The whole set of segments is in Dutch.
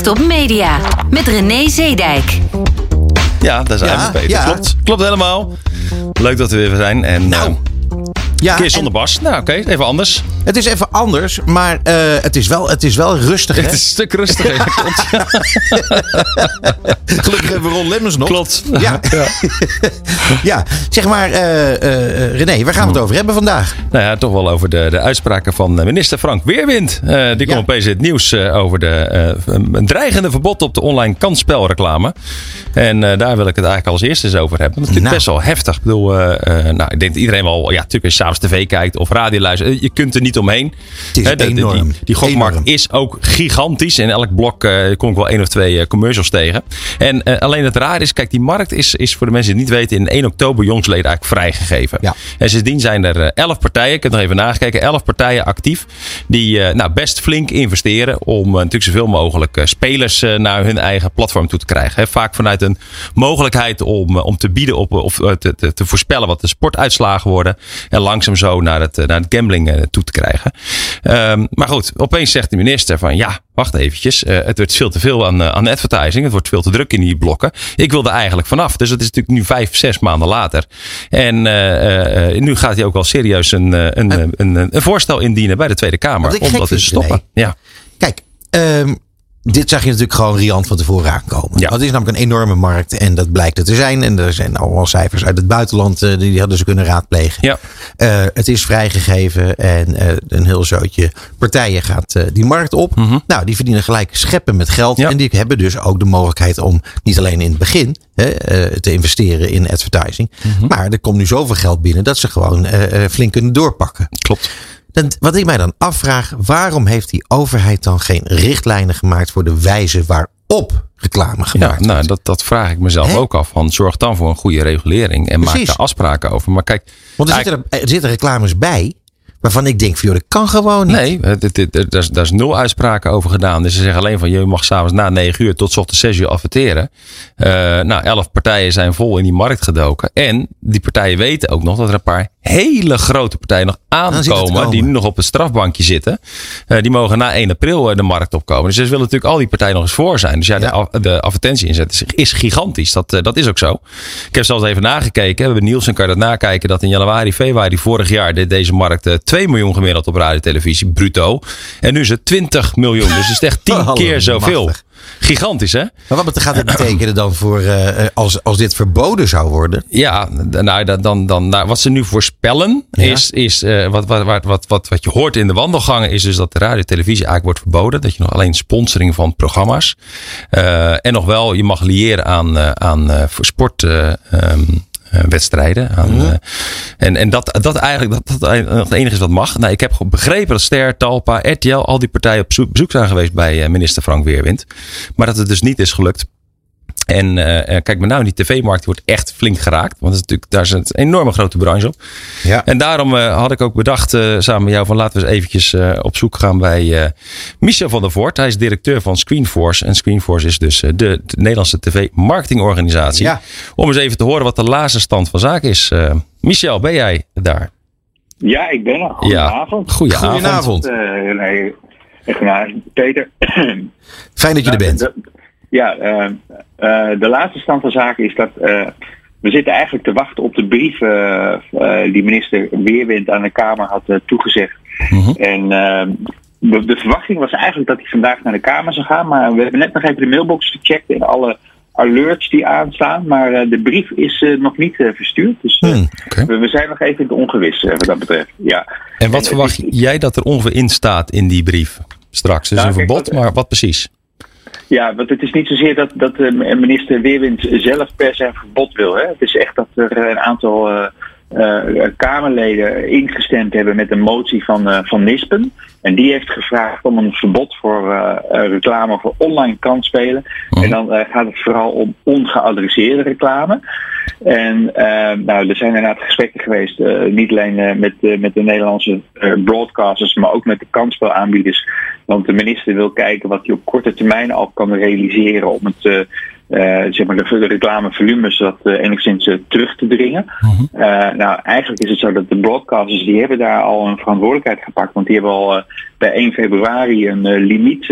Zicht op Media met René Zeedijk. Ja, daar zijn Ja, we, Peter. ja. Klopt, klopt helemaal. Leuk dat we weer zijn. En Nou, eh, Ja, een keer en zonder Bas. Nou, oké, even anders. het is even anders, maar eh, het, is wel, het is wel rustig. Hè? Het is een stuk rustiger. Ja, klopt. Gelukkig hebben we Ron Lemmens nog. klopt. Ja. Ja, zeg maar, eh, eh, René, waar gaan we het over hebben vandaag? Nou ja, toch wel over de, de uitspraken van minister Frank Weerwind. Eh, die kwam Ja. opeens in het nieuws eh, over de, eh, een dreigende verbod op de online kansspelreclame. En eh, daar wil ik het eigenlijk als eerste eens over hebben. Want het is Nou. best wel heftig. Ik bedoel, eh, eh, nou, ik denk dat iedereen wel, ja, natuurlijk je s'avonds tv kijkt of radio luistert. eh, Je kunt er niet omheen. Het is de- enorm. Die, die gokmarkt Enorm. is ook gigantisch. In elk blok eh, kom ik wel één of twee eh, commercials tegen. En alleen het raar is, kijk, die markt is, is voor de mensen die het niet weten in 1 oktober jongsleden eigenlijk vrijgegeven. Ja. En sindsdien zijn er eh, 11 partijen, ik heb nog even nagekeken, 11 partijen actief. Die nou, best flink investeren om natuurlijk zoveel mogelijk spelers naar hun eigen platform toe te krijgen. Vaak vanuit een mogelijkheid om, om te bieden op, of te, te, te voorspellen wat de sportuitslagen worden. En langzaam zo naar het, eh, naar het gambling eh, toe te krijgen. Ehm, maar goed, opeens zegt de minister van ja, wacht eventjes. eh, het wordt veel te veel aan, aan advertising. Het wordt veel te druk in die blokken. Ik wil er eigenlijk vanaf. Dus het is natuurlijk nu vijf, zes maanden later. En nu gaat hij ook wel serieus een, een, een, een, voorstel indienen bij de Tweede Kamer. Om dat te vind, stoppen. Ja. Kijk, ehm, dit zag je natuurlijk gewoon riant van tevoren aankomen. Ja. Dat is namelijk een enorme markt en dat blijkt er te zijn. En er zijn allemaal cijfers uit het buitenland, eh, die hadden ze kunnen raadplegen. Ja. Eh, het is vrijgegeven en eh, een heel zootje partijen gaat die markt op. Nou, die verdienen gelijk scheppen met geld. Mhm. Ja. En die hebben dus ook de mogelijkheid om niet alleen in het begin hè, te investeren in advertising. Mhm. Maar er komt nu zoveel geld binnen dat ze gewoon flink kunnen doorpakken. Klopt. Dan, wat ik mij dan afvraag, waarom heeft die overheid dan geen richtlijnen gemaakt voor de wijze waarop reclame Ja, gemaakt nou, wordt? dat, dat vraag ik mezelf Hè? ook af. Van, zorg dan voor een goede regulering en maak daar afspraken over. Maar kijk, Want er eigenlijk- zitten, er, er zitten reclames bij waarvan ik denk, joh, dat kan gewoon niet. Nee, daar is- daar is nul uitspraken over gedaan. Dus ze zeggen alleen van je mag s'avonds na 9 uur tot 's ochtends 6 uur adverteren. Eh, nou, 11 partijen zijn vol in die markt gedoken. En die partijen weten ook nog dat er een paar hele grote partijen nog aankomen. komen. Die nu nog op het strafbankje zitten. Eh, die mogen na 1 april eh, de markt opkomen. Dus ze willen natuurlijk al die partijen nog eens voor zijn. Dus ja, Ja. De, de advertentie inzet is, is gigantisch. Dat, eh, dat is ook zo. Ik heb zelfs even nagekeken. We hebben Nielsen kan je dat nakijken. Dat in januari, februari vorig jaar deed deze markt eh, 2 miljoen gemiddeld op radio en televisie. Bruto. En nu is het 20 miljoen. Dus het is echt 10 Hallo, keer zoveel. machtig. Gigantisch hè? Maar wat gaat dit betekenen dan voor, eh, eh, als, als dit verboden zou worden? Ja, nou, dan, dan, dan, nou, wat ze nu voorspellen Ja. is, is eh, wat, wat, wat, wat, wat, wat je hoort in de wandelgangen is dus dat de radio en televisie eigenlijk wordt verboden. Dat je nog alleen sponsoring van programma's. en nog wel, je mag liëren aan, aan voor sport. eh, ehm, eh, wedstrijden. Aan, Mhm. eh, en en dat, dat eigenlijk dat, dat het enige is wat mag. Nou, ik heb begrepen dat Ster, Talpa, RTL, al die partijen op zoek- bezoek zijn geweest bij eh, minister Frank Weerwind. Maar dat het dus niet is gelukt. En eh, eh, kijk, met name die tv-markt die wordt echt flink geraakt. Want is natuurlijk, daar is een enorme grote branche op. Ja. En daarom eh, had ik ook bedacht eh, samen met jou van laten we eens eventjes eh, op zoek gaan bij eh, Michel van der Voort. Hij is directeur van Screenforce. En Screenforce is dus de, de Nederlandse tv-marketingorganisatie. Ja. Om eens even te horen wat de laatste stand van zaken is. Eh, Michel, ben jij daar? Ja, ik ben er. Goedenavond. Goedenavond. Goedenavond. Eh, nee, goedenavond, Peter. Fijn dat je er bent. De- ja, eh, eh, de laatste stand van zaken is dat eh, we zitten eigenlijk te wachten op de brief die minister Weerwind aan de Kamer had toegezegd. Mhm. En de, de verwachting was eigenlijk dat hij vandaag naar de Kamer zou gaan, maar we hebben net nog even de mailbox gecheckt en alle alerts die aanstaan, maar de brief is nog niet verstuurd. Dus Hmm, we, we zijn nog even in het ongewis wat dat betreft. Ja. En wat En, verwacht jij dat er ongeveer in staat in die brief? Straks. Dus Nou, een verbod, maar wat precies? Ja, want het is niet zozeer dat, dat eh, minister Weerwind zelf per se een verbod wil. Hè. Het is echt dat er eh, een aantal eh, Kamerleden ingestemd hebben met een motie van, eh, van Nispen. En die heeft gevraagd om een verbod voor reclame voor online kansspelen. Mhm. En dan gaat het vooral om ongeadresseerde reclame. En nou, er zijn inderdaad gesprekken geweest, niet alleen met, met de Nederlandse broadcasters, maar ook met de kansspelaanbieders. Want de minister wil kijken wat hij op korte termijn al kan realiseren om het eh, zeg maar de, reclamevolumes wat enigszins terug te dringen. nou, eigenlijk is het zo dat de broadcasters die hebben daar al een verantwoordelijkheid gepakt. Want die hebben al bij 1 februari een limiet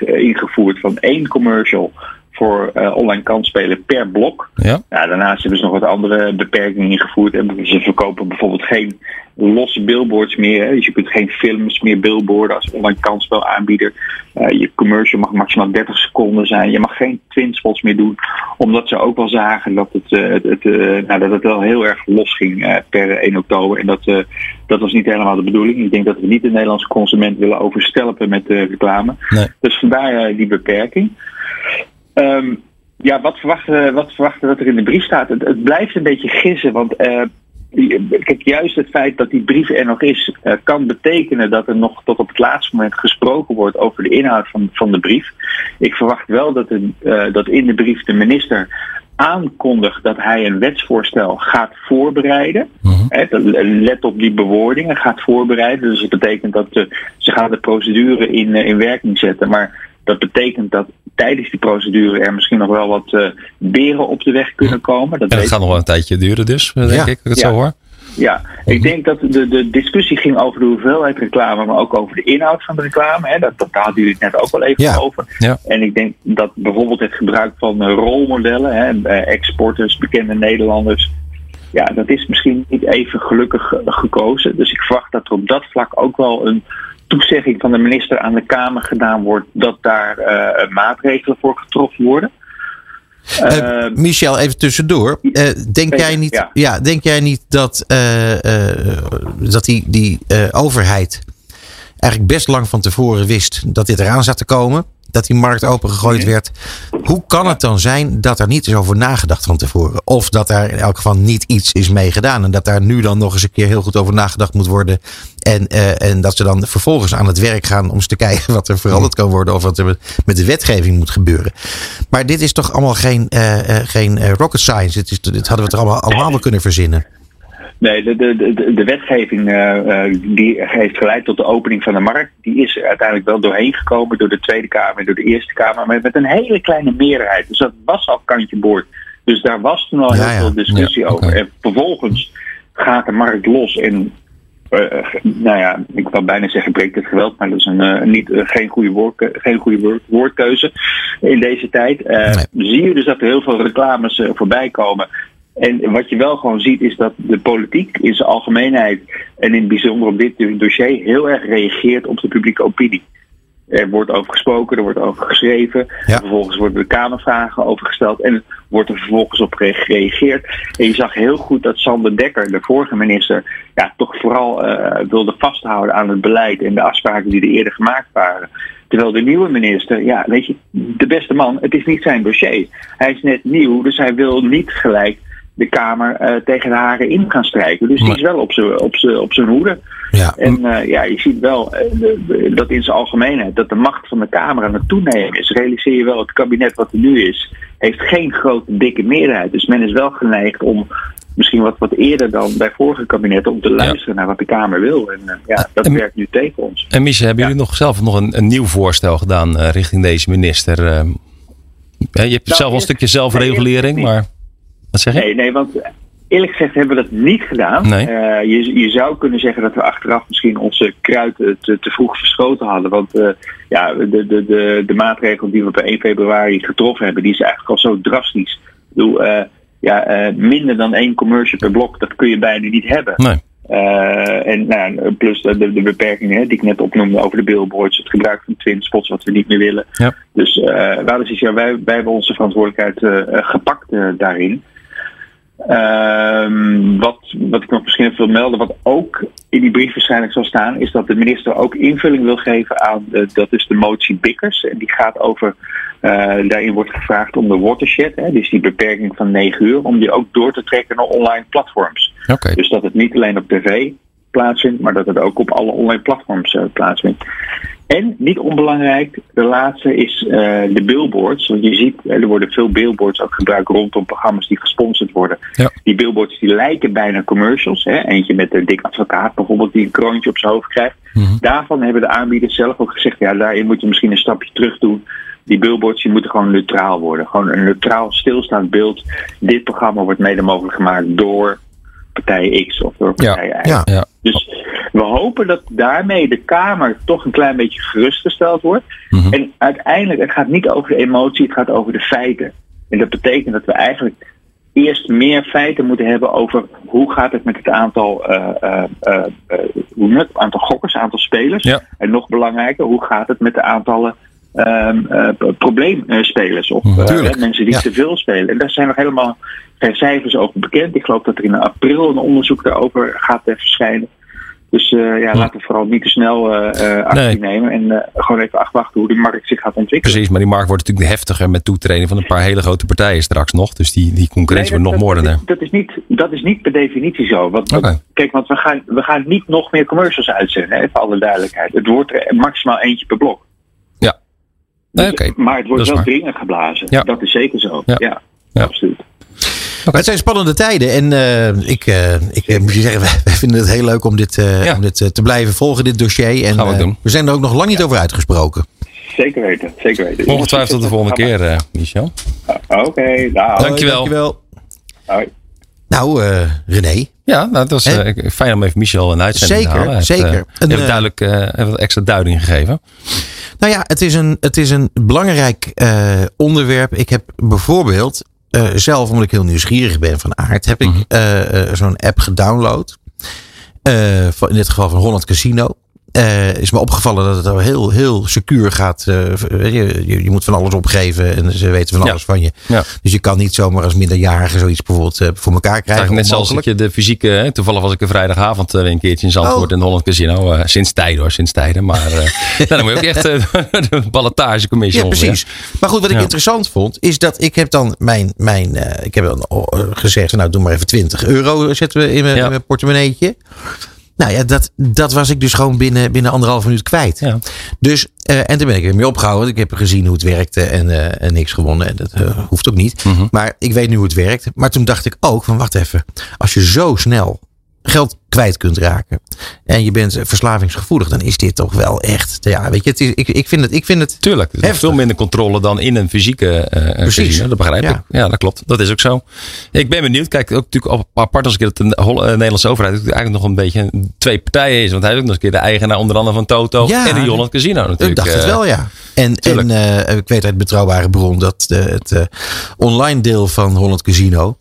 ingevoerd van één commercial voor uh, online kansspelen per blok. Ja. daarnaast hebben ze nog wat andere beperkingen ingevoerd. En ze verkopen bijvoorbeeld geen losse billboards meer. Dus je kunt geen films meer billboarden als online kansspelaanbieder. Uh, je commercial mag maximaal 30 seconden zijn. Je mag geen twinspots meer doen. Omdat ze ook wel zagen dat het, uh, het, het nou, dat het wel heel erg los ging per 1 oktober. En dat, dat was niet helemaal de bedoeling. Ik denk dat we niet de Nederlandse consument willen overstelpen met reclame. Nee. Dus vandaar die beperking. Um, ja, wat verwachten, wat verwachten dat er in de brief staat? Het, het blijft een beetje gissen, want uh, kijk, juist het feit dat die brief er nog is, uh, kan betekenen dat er nog tot op het laatste moment gesproken wordt over de inhoud van, van de brief. Ik verwacht wel dat, uh, dat in de brief de minister aankondigt dat hij een wetsvoorstel gaat voorbereiden. Mm let op die bewoordingen, gaat voorbereiden. Dus dat betekent dat ze gaan de procedure in, in werking zetten. Maar dat betekent dat tijdens die procedure er misschien nog wel wat uh, beren op de weg kunnen komen. Dat en dat gaat nog wel een tijdje duren dus, denk ik, ik het ja. zo hoor. Ja, ik denk dat de, de discussie ging over de hoeveelheid reclame, maar ook over de inhoud van de reclame. Hè. Dat, dat hadden jullie het net ook wel even over. Ja. En ik denk dat bijvoorbeeld het gebruik van eh, rolmodellen, hè, exporters, bekende Nederlanders, ja, dat is misschien niet even gelukkig gekozen. Dus ik verwacht dat er op dat vlak ook wel een toezegging van de minister aan de Kamer gedaan wordt dat daar uh, maatregelen voor getroffen worden. Uh, Michel, even tussendoor. Uh, denk, jij niet, ja. denk jij niet dat, dat die, die overheid eigenlijk best lang van tevoren wist dat dit eraan zat te komen? Dat die markt opengegooid werd. Hoe kan het dan zijn dat er niet is over nagedacht van tevoren? Of dat daar in elk geval niet iets is mee gedaan. En dat daar nu dan nog eens een keer heel goed over nagedacht moet worden. En, uh, en dat ze dan vervolgens aan het werk gaan om eens te kijken wat er veranderd kan worden. Of wat er met de wetgeving moet gebeuren. Maar dit is toch allemaal geen, uh, uh, geen rocket science. Dit, is, dit hadden we toch allemaal, allemaal wel kunnen verzinnen. Nee, de, de, de, de wetgeving uh, die heeft geleid tot de opening van de markt. Die is uiteindelijk wel doorheen gekomen door de Tweede Kamer en door de Eerste Kamer. Maar met een hele kleine meerderheid. Dus dat was al kantje boord. Dus daar was toen al heel veel discussie over. En vervolgens gaat de markt los en uh, nou ja, ik wil bijna zeggen breekt het geweld, maar dat is een, uh, niet, geen goede, woord, geen goede woord, woordkeuze in deze tijd. Nee. Zie je dus dat er heel veel reclames voorbij komen en wat je wel gewoon ziet is dat de politiek in zijn algemeenheid en in het bijzonder op dit dossier heel erg reageert op de publieke opinie. Er wordt over gesproken, er wordt over geschreven. Vervolgens worden de Kamervragen overgesteld en wordt er vervolgens op gereageerd. En je zag heel goed dat Sander Dekker, de vorige minister, ja, toch vooral uh, wilde vasthouden aan het beleid en de afspraken die er eerder gemaakt waren. Terwijl de nieuwe minister, ja, weet je, de beste man, het is niet zijn dossier. Hij is net nieuw, dus hij wil niet gelijk de Kamer uh, tegen de haren in gaan strijken. Dus die is wel op zijn op op hoede. Ja. En uh, ja, je ziet wel uh, dat in zijn algemeenheid dat de macht van de Kamer aan het toenemen is. Realiseer je wel, het kabinet wat er nu is, heeft geen grote dikke meerderheid. Dus men is wel geneigd om misschien wat, wat eerder dan bij vorige kabinetten om te luisteren naar wat de Kamer wil. En ja, dat werkt nu tegen ons. En Michel, hebben jullie nog zelf nog een, een nieuw voorstel gedaan richting deze minister? je hebt nou, zelf een stukje zelfregulering, maar... Wat zeg je? Nee, nee, want eerlijk gezegd hebben we dat niet gedaan. Nee. Uh, je, je zou kunnen zeggen dat we achteraf misschien onze kruiden te, te vroeg verschoten hadden. Want uh, ja, de, de, de, de maatregel die we op 1 februari getroffen hebben, die is eigenlijk al zo drastisch. Ik bedoel, uh, ja, minder dan één commercial per blok, dat kun je bijna niet hebben. Nee. Uh, en nou, plus de, de, beperkingen die ik net opnoemde over de billboards, het gebruik van twin spots, wat we niet meer willen. Ja. Dus uh, wij, ja, wij, wij hebben onze verantwoordelijkheid uh, gepakt daarin. Ehm, wat, wat ik nog misschien even wil melden, wat ook in die brief waarschijnlijk zal staan, is dat de minister ook invulling wil geven aan, de, dat is de motie Bikkers. En die gaat over, uh, daarin wordt gevraagd om de watershed, hè, dus die beperking van 9 uur, om die ook door te trekken naar online platforms. Okay. Dus dat het niet alleen op tv plaatsvindt, maar dat het ook op alle online platforms uh, plaatsvindt. En niet onbelangrijk, de laatste is uh, de billboards. Want je ziet, er worden veel billboards ook gebruikt rondom programma's die gesponsord worden. Ja. Die billboards die lijken bijna commercials. Hè? Eentje met een dik advocaat bijvoorbeeld die een kroontje op zijn hoofd krijgt. Mm -hmm. Daarvan hebben de aanbieders zelf ook gezegd, ja, daarin moet je misschien een stapje terug doen. die billboards die moeten gewoon neutraal worden. Gewoon een neutraal stilstaand beeld. Dit programma wordt mede mogelijk gemaakt door partij X of door partij Y. Ja, ja. Dus hopen dat daarmee de Kamer toch een klein beetje gerustgesteld wordt. Mhm. En uiteindelijk, het gaat niet over de emotie, het gaat over de feiten. En dat betekent dat we eigenlijk eerst meer feiten moeten hebben over hoe gaat het met het aantal, uh, uh, hoe het aantal gokkers, aantal spelers. En nog belangrijker, hoe gaat het met de aantallen ehm, probleemspelers of mensen die te veel spelen. En daar zijn nog helemaal geen cijfers over bekend. Ik geloof dat er in april een onderzoek daarover gaat verschijnen. Dus uh, ja, laten we vooral niet te snel uh, actie nemen. En uh, gewoon even afwachten hoe de markt zich gaat ontwikkelen. Precies, maar die markt wordt natuurlijk heftiger met toetreden van een paar hele grote partijen straks nog. Dus die, die concurrentie wordt nog moordener. Dat, is niet, dat is niet per definitie zo. Want, Kijk, want we gaan, we gaan niet nog meer commercials uitzenden, hè, voor alle duidelijkheid. Het wordt er maximaal eentje per blok. Ja. Dus, Maar het wordt wel dringend geblazen. Ja. Dat is zeker zo. Ja, ja. absoluut. Het zijn spannende tijden. En uh, ik, uh, ik uh, moet je zeggen, wij, vinden het heel leuk om dit, ja. om dit te blijven volgen, dit dossier. En Gaan we, doen. we zijn er ook nog lang niet over uitgesproken. Zeker weten, zeker weten. Ongetwijfeld tot de volgende keer, Michel. Oké, okay, nou. Dankjewel. dankjewel. Hoi. Nou, René. Ja, nou, dat was fijn om even Michel een uitzending zeker, te halen. Zeker, zeker. Hij heeft duidelijk uh, wat extra duiding gegeven. Nou ja, het is een, het is een belangrijk onderwerp. Ik heb bijvoorbeeld uh, zelf, omdat ik heel nieuwsgierig ben van aard, heb ik uh, zo'n app gedownload. in dit geval van Holland Casino. Uh, is me opgevallen dat het heel, heel secuur gaat. Uh, je, je, moet van alles opgeven en ze weten van alles van je. Ja. Dus je kan niet zomaar als minderjarige zoiets bijvoorbeeld uh, voor elkaar krijgen. Net zoals dat je de fysieke, toevallig was ik een vrijdagavond een keertje in Zandvoort oh. in Holland Casino. sinds tijden hoor, sinds tijden. Maar nou, dan moet je ook echt de ballotagecommissie Ja, precies. Maar goed, wat ik interessant vond, is dat ik heb dan mijn, mijn ik heb dan gezegd, nou doe maar even 20 euro zetten we in mijn, in mijn portemonneetje. Nou ja, dat, dat was ik dus gewoon binnen, binnen anderhalf minuut kwijt. Ja. Dus, uh, en toen ben ik weer mee opgehouden. Ik heb gezien hoe het werkte en, uh, en niks gewonnen. Dat uh, hoeft ook niet. Mm -hmm. Maar ik weet nu hoe het werkt. Maar toen dacht ik ook van wacht even. Als je zo snel geld kwijt kunt raken. En je bent verslavingsgevoelig, dan is dit toch wel echt. Ja, weet je, het is, ik, ik vind het. Ik vind het Tuurlijk, het veel minder controle dan in een fysieke uh, Precies. Casino, dat begrijp ja. ik. Ja, dat klopt. Dat is ook zo. Ik ben benieuwd. Kijk, ook natuurlijk apart als ik dat de Nederlandse overheid eigenlijk nog een beetje twee partijen is. Want hij is ook nog eens een keer de eigenaar onder andere van Toto ja, en de Holland Casino natuurlijk. Ik dacht het wel, ja. En, en uh, ik weet uit betrouwbare bron dat de, het uh, online deel van Holland Casino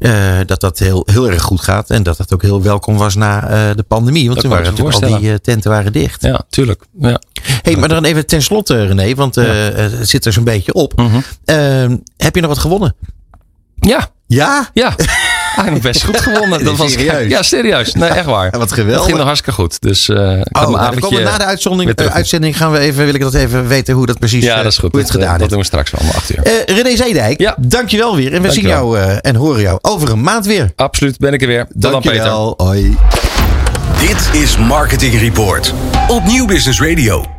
uh, dat dat heel, heel erg goed gaat. En dat dat ook heel welkom was na uh, de pandemie. Want dat toen waren natuurlijk al die uh, tenten waren dicht. Ja, tuurlijk. Ja. hey, maar dan even ten slotte René. Want ja. het zit er zo'n beetje op. Mm -hmm. heb je nog wat gewonnen? Ja. Ja? Ja. Eigenlijk best goed gewonnen. Dat was, serieus? Ja, serieus. Nee, echt waar. Ja, wat geweldig. Dat ging nog hartstikke goed. Dus, uh, oh, nou, na de uitzending, uh, uitzending gaan we even, wil ik dat even weten hoe dat precies ja, dat is goed. Hoe het dat, gedaan dat doen we straks wel om acht uur. Uh, René Zeedijk, ja. dankjewel weer. En we zien jou en horen jou over een maand weer. Absoluut, ben ik er weer. Tot dankjewel. Dan Peter. Hoi. Dit is Marketing Report op Nieuw Business Radio.